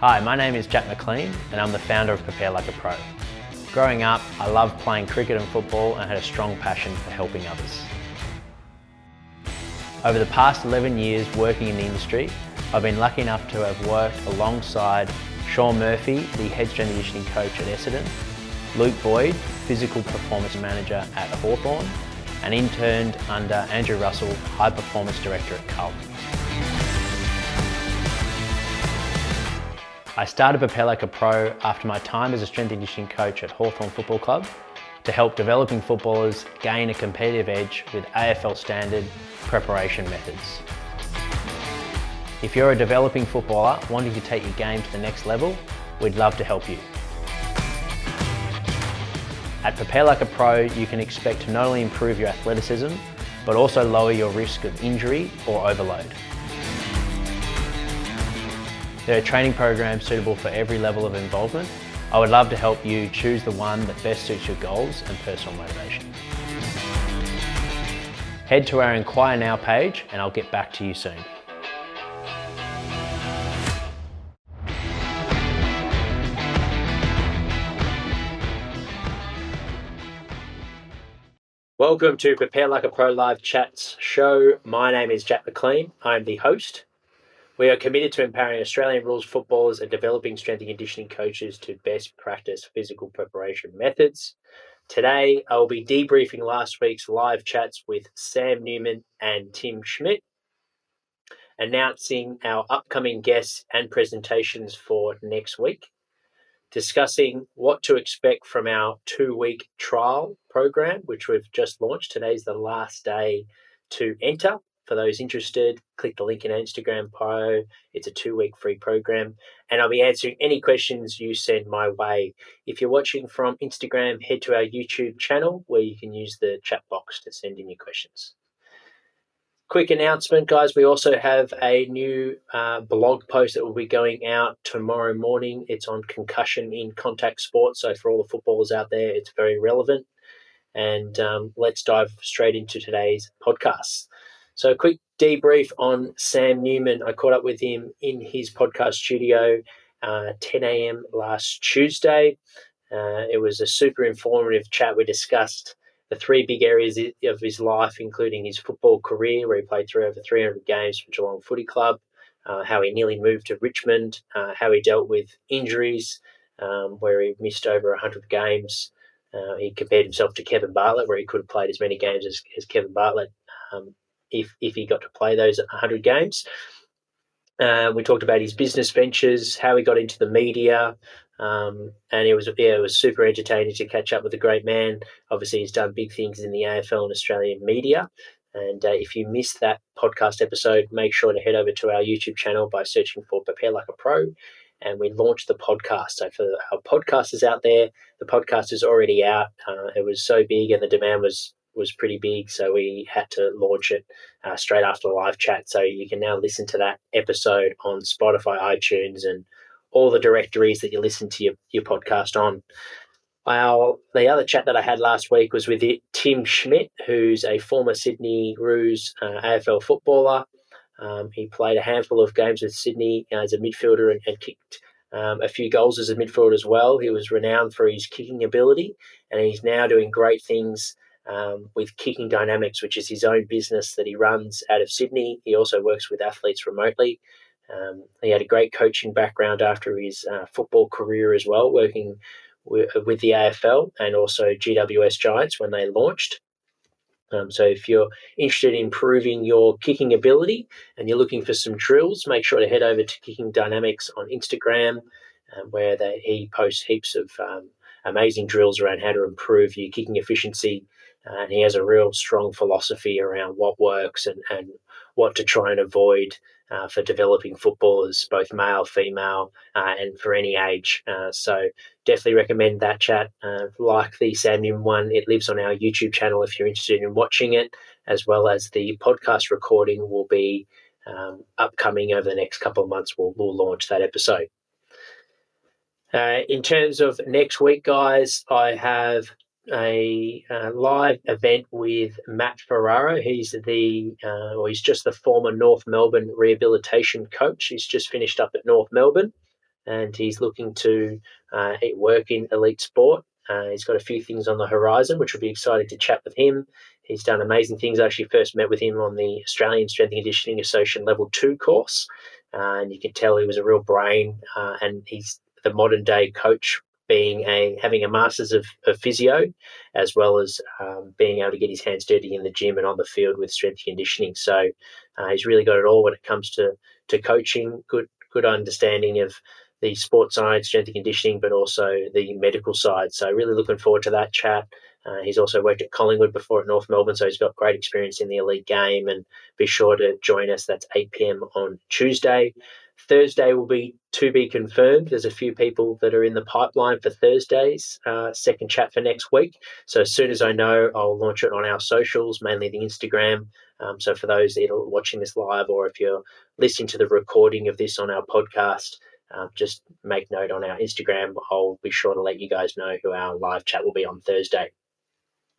Hi, my name is Jack McLean and I'm the founder of Prepare Like a Pro. Growing up, I loved playing cricket and football and had a strong passion for helping others. Over the past 11 years working in the industry, I've been lucky enough to have worked alongside Sean Murphy, the head strength and conditioning coach at Essendon, Luke Boyd, physical performance manager at Hawthorn, and interned under Andrew Russell, high performance director at Carlton. I started Prepare Like a Pro after my time as a strength and conditioning coach at Hawthorn Football Club to help developing footballers gain a competitive edge with AFL standard preparation methods. If you're a developing footballer wanting to take your game to the next level, we'd love to help you. At Prepare Like a Pro, you can expect to not only improve your athleticism, but also lower your risk of injury or overload. There are training programs suitable for every level of involvement. I would love to help you choose the one that best suits your goals and personal motivation. Head to our Inquire Now page and I'll get back to you soon. Welcome to Prepare Like a Pro Live Chats show. My name is Jack McLean. I'm the host. We are committed to empowering Australian rules footballers and developing strength and conditioning coaches to best practice physical preparation methods. Today, I will be debriefing last week's live chats with Sam Newman and Tim Schmidt, announcing our upcoming guests and presentations for next week discussing what to expect from our two week trial program, which we've just launched. Today's the last day to enter. For those interested, click the link in our Instagram bio. It's a two week free program, and I'll be answering any questions you send my way. If you're watching from Instagram, head to our YouTube channel where you can use the chat box to send in your questions. Quick announcement, guys. We also have a new uh, blog post that will be going out tomorrow morning. It's on concussion in contact sports. So, for all the footballers out there, it's very relevant. And um, let's dive straight into today's podcast. So, a quick debrief on Sam Newman. I caught up with him in his podcast studio uh, 10 a.m. last Tuesday. Uh, it was a super informative chat. We discussed the three big areas of his life, including his football career, where he played through over 300 games for Geelong Footy Club, uh, how he nearly moved to Richmond, uh, how he dealt with injuries, um, where he missed over 100 games. Uh, he compared himself to Kevin Bartlett, where he could have played as many games as, as Kevin Bartlett um, if, if he got to play those 100 games. Uh, we talked about his business ventures, how he got into the media, um, and it was yeah, it was super entertaining to catch up with a great man. Obviously, he's done big things in the AFL and Australian media. And uh, if you missed that podcast episode, make sure to head over to our YouTube channel by searching for Prepare Like a Pro. And we launched the podcast. So for our podcasters out there, the podcast is already out. Uh, it was so big, and the demand was was pretty big, so we had to launch it uh, straight after the live chat. So you can now listen to that episode on Spotify, iTunes, and all the directories that you listen to your, your podcast on. Well, the other chat that I had last week was with Tim Schmidt, who's a former Sydney Roos uh, AFL footballer. Um, he played a handful of games with Sydney uh, as a midfielder and, and kicked um, a few goals as a midfielder as well. He was renowned for his kicking ability, and he's now doing great things um, with Kicking Dynamics, which is his own business that he runs out of Sydney. He also works with athletes remotely. Um, he had a great coaching background after his uh, football career as well, working with, with, the AFL and also GWS Giants when they launched. Um, so, if you're interested in improving your kicking ability and you're looking for some drills, make sure to head over to Kicking Dynamics on Instagram, uh, where they, he posts heaps of um, amazing drills around how to improve your kicking efficiency. And he has a real strong philosophy around what works and, and what to try and avoid uh, for developing footballers, both male, female, uh, and for any age. Uh, so definitely recommend that chat. Uh, like the Sam one, it lives on our YouTube channel if you're interested in watching it, as well as the podcast recording will be um, upcoming over the next couple of months. We'll, we'll launch that episode. Uh, in terms of next week, guys, I have a uh, live event with Matt Ferraro. He's the, uh, or he's just the former North Melbourne rehabilitation coach. He's just finished up at North Melbourne, and he's looking to uh, work in elite sport. Uh, he's got a few things on the horizon, which we'll be excited to chat with him. He's done amazing things. I actually first met with him on the Australian Strength and Conditioning Association Level 2 course. Uh, and you can tell he was a real brain, uh, and he's the modern day coach being a having a master's of, of physio, as well as um, being able to get his hands dirty in the gym and on the field with strength conditioning. So uh, he's really got it all when it comes to to coaching. Good good understanding of the sports side, strength and conditioning, but also the medical side. So really looking forward to that chat. Uh, he's also worked at Collingwood before at North Melbourne, so he's got great experience in the elite game. And be sure to join us. That's 8 p.m. on Tuesday. Thursday will be to be confirmed. There's a few people that are in the pipeline for Thursday's uh, second chat for next week. So as soon as I know, I'll launch it on our socials, mainly the Instagram. Um, so for those that are watching this live, or if you're listening to the recording of this on our podcast, uh, just make note on our Instagram. I'll be sure to let you guys know who our live chat will be on Thursday.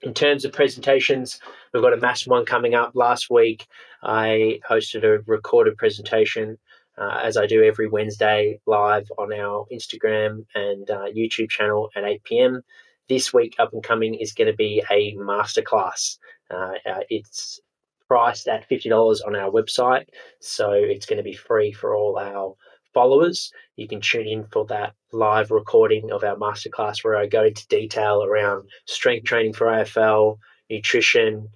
In terms of presentations, we've got a massive one coming up. Last week, I hosted a recorded presentation, uh, as I do every Wednesday, live on our Instagram and uh, YouTube channel at 8 p.m. This week, up and coming, is going to be a masterclass. Uh, uh it's priced at $50 on our website, so it's going to be free for all our followers. You can tune in for that live recording of our masterclass where I go into detail around strength training for AFL, nutrition,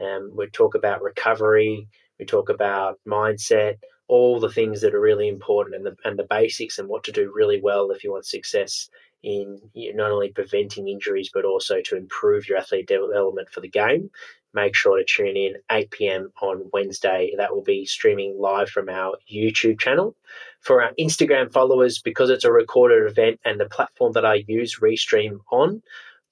um, we talk about recovery, we talk about mindset, all the things that are really important and the, and the basics and what to do really well if you want success in not only preventing injuries but also to improve your athlete development for the game make sure to tune in 8 p.m. on Wednesday. That will be streaming live from our YouTube channel. For our Instagram followers, because it's a recorded event and the platform that I use Restream on,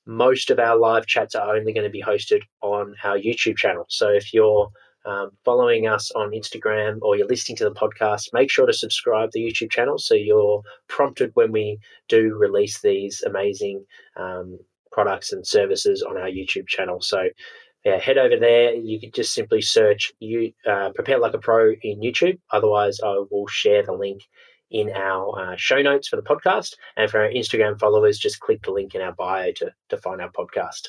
most of our live chats are only going to be hosted on our YouTube channel. So if you're um, following us on Instagram or you're listening to the podcast, make sure to subscribe to the YouTube channel so you're prompted when we do release these amazing um, products and services on our YouTube channel. So yeah, head over there. You can just simply search you uh, prepare like a pro in YouTube. Otherwise, I will share the link in our uh, show notes for the podcast. And for our Instagram followers, just click the link in our bio to, to find our podcast.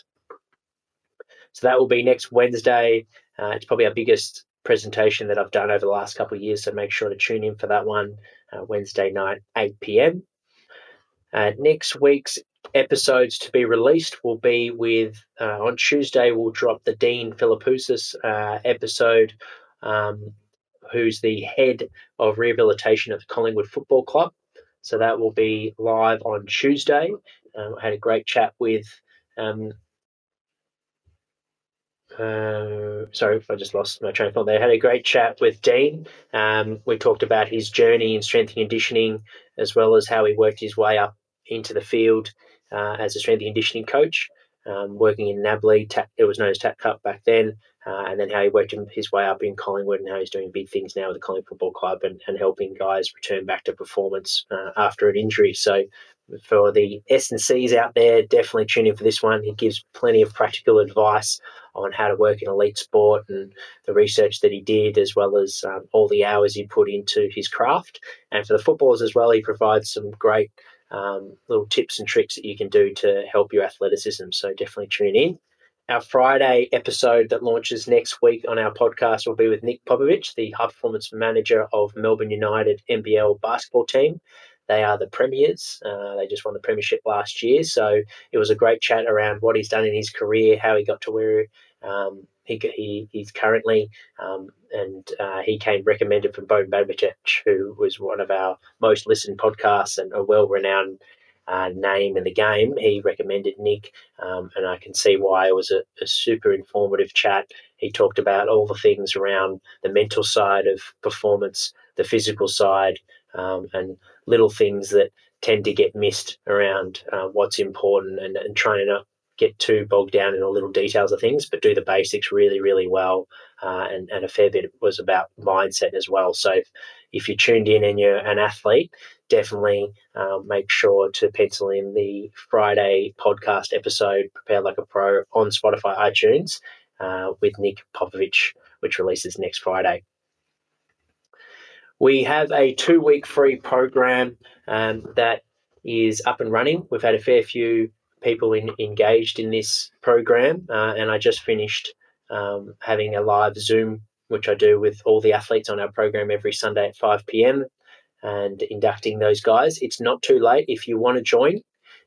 So that will be next Wednesday. Uh, it's probably our biggest presentation that I've done over the last couple of years. So make sure to tune in for that one uh, Wednesday night, 8 p.m. Uh, next week's episodes to be released will be with uh, on Tuesday. We'll drop the Dean Philippoussis uh, episode, um, who's the head of rehabilitation at the Collingwood Football Club. So that will be live on Tuesday. Um, I had a great chat with. Um, uh, sorry if I just lost my train of thought there. I had a great chat with Dean. Um, we talked about his journey in strength and conditioning, as well as how he worked his way up into the field uh, as a strength and conditioning coach, um, working in NAB League. it was known as TAC Cup back then, uh, and then how he worked his way up in Collingwood and how he's doing big things now with the Collingwood Football Club and, and helping guys return back to performance uh, after an injury. So for the S and C's out there, definitely tune in for this one. He gives plenty of practical advice on how to work in elite sport and the research that he did, as well as um, all the hours he put into his craft. And for the footballers as well, he provides some great um, little tips and tricks that you can do to help your athleticism. So definitely tune in. Our Friday episode that launches next week on our podcast will be with Nick Popovich, the high performance manager of Melbourne United NBL basketball team. They are the premiers. Uh, they just won the premiership last year. So it was a great chat around what he's done in his career, how he got to where um, he, he, he's currently, um, and uh, he came recommended from Boban Babicic, who was one of our most listened podcasts and a well renowned uh, name in the game. He recommended Nick, um, and I can see why it was a, a, super informative chat. He talked about all the things around the mental side of performance, the physical side, um, and little things that tend to get missed around uh, what's important and, and trying to not get too bogged down in the little details of things, but do the basics really, really well. Uh, and, and a fair bit was about mindset as well. So if, if you're tuned in and you're an athlete, definitely um, make sure to pencil in the Friday podcast episode, Prepare Like a Pro, on Spotify, iTunes, uh, with Nick Popovich, which releases next Friday. We have a two week free program um, that is up and running. We've had a fair few people in, engaged in this program, uh, and I just finished um, having a live Zoom, which I do with all the athletes on our program every Sunday at 5 p.m. and inducting those guys. It's not too late if you want to join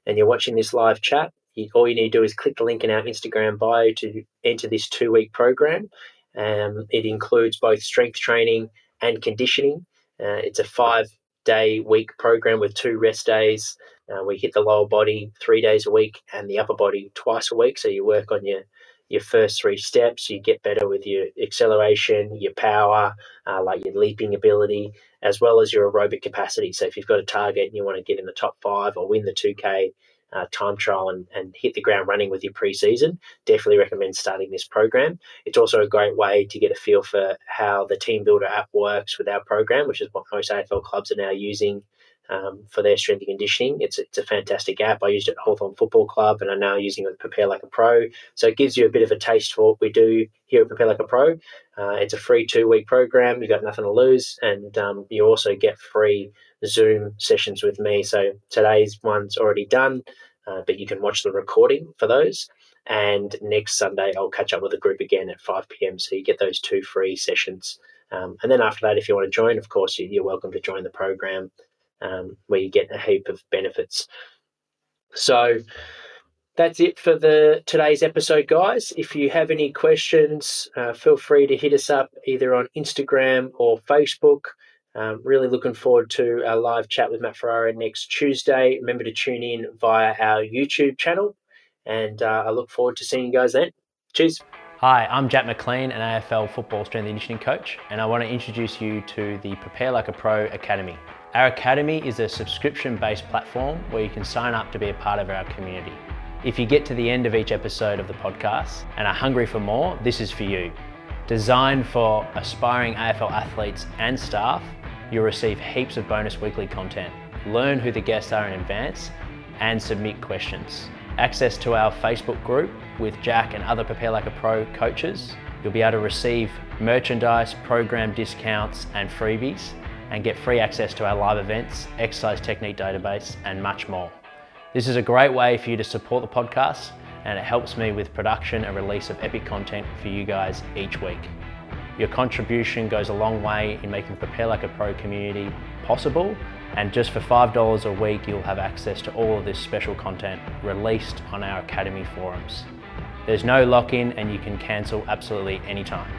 and you're watching this live chat. You, all you need to do is click the link in our Instagram bio to enter this two week program. Um, it includes both strength training and conditioning. Uh, it's a five day week program with two rest days. Uh, we hit the lower body three days a week and the upper body twice a week. So you work on your your first three steps. You get better with your acceleration, your power, uh, like your leaping ability, as well as your aerobic capacity. So if you've got a target and you want to get in the top five or win the 2K uh, time trial and, and hit the ground running with your preseason, definitely recommend starting this program. It's also a great way to get a feel for how the TeamBuildr app works with our program, which is what most AFL clubs are now using um, for their strength and conditioning. It's, it's a fantastic app. I used it at Hawthorn Football Club and I'm now using it with Prepare Like a Pro. So it gives you a bit of a taste for what we do here at Prepare Like a Pro. Uh, it's a free two week program. You've got nothing to lose. And um, you also get free Zoom sessions with me. So today's one's already done, uh, but you can watch the recording for those. And next Sunday, I'll catch up with the group again at 5 p.m. So you get those two free sessions. Um, and then after that, if you want to join, of course, you're welcome to join the program um, where you get a heap of benefits. So that's it for the today's episode, guys. If you have any questions, uh, feel free to hit us up either on Instagram or Facebook. Um, really looking forward to our live chat with Matt Ferrara next Tuesday. Remember to tune in via our YouTube channel, and uh, I look forward to seeing you guys then. Cheers. Hi, I'm Jack McLean, an AFL football strength and conditioning coach, and I want to introduce you to the Prepare Like a Pro Academy. Our Academy is a subscription based platform where you can sign up to be a part of our community. If you get to the end of each episode of the podcast and are hungry for more, this is for you. Designed for aspiring AFL athletes and staff, you'll receive heaps of bonus weekly content, learn who the guests are in advance, and submit questions. Access to our Facebook group with Jack and other Prepare Like a Pro coaches. You'll be able to receive merchandise, program discounts, and freebies and get free access to our live events, exercise technique database, and much more. This is a great way for you to support the podcast and it helps me with production and release of epic content for you guys each week. Your contribution goes a long way in making the Prepare Like a Pro community possible and just for $5 a week you'll have access to all of this special content released on our Academy forums. There's no lock-in and you can cancel absolutely anytime.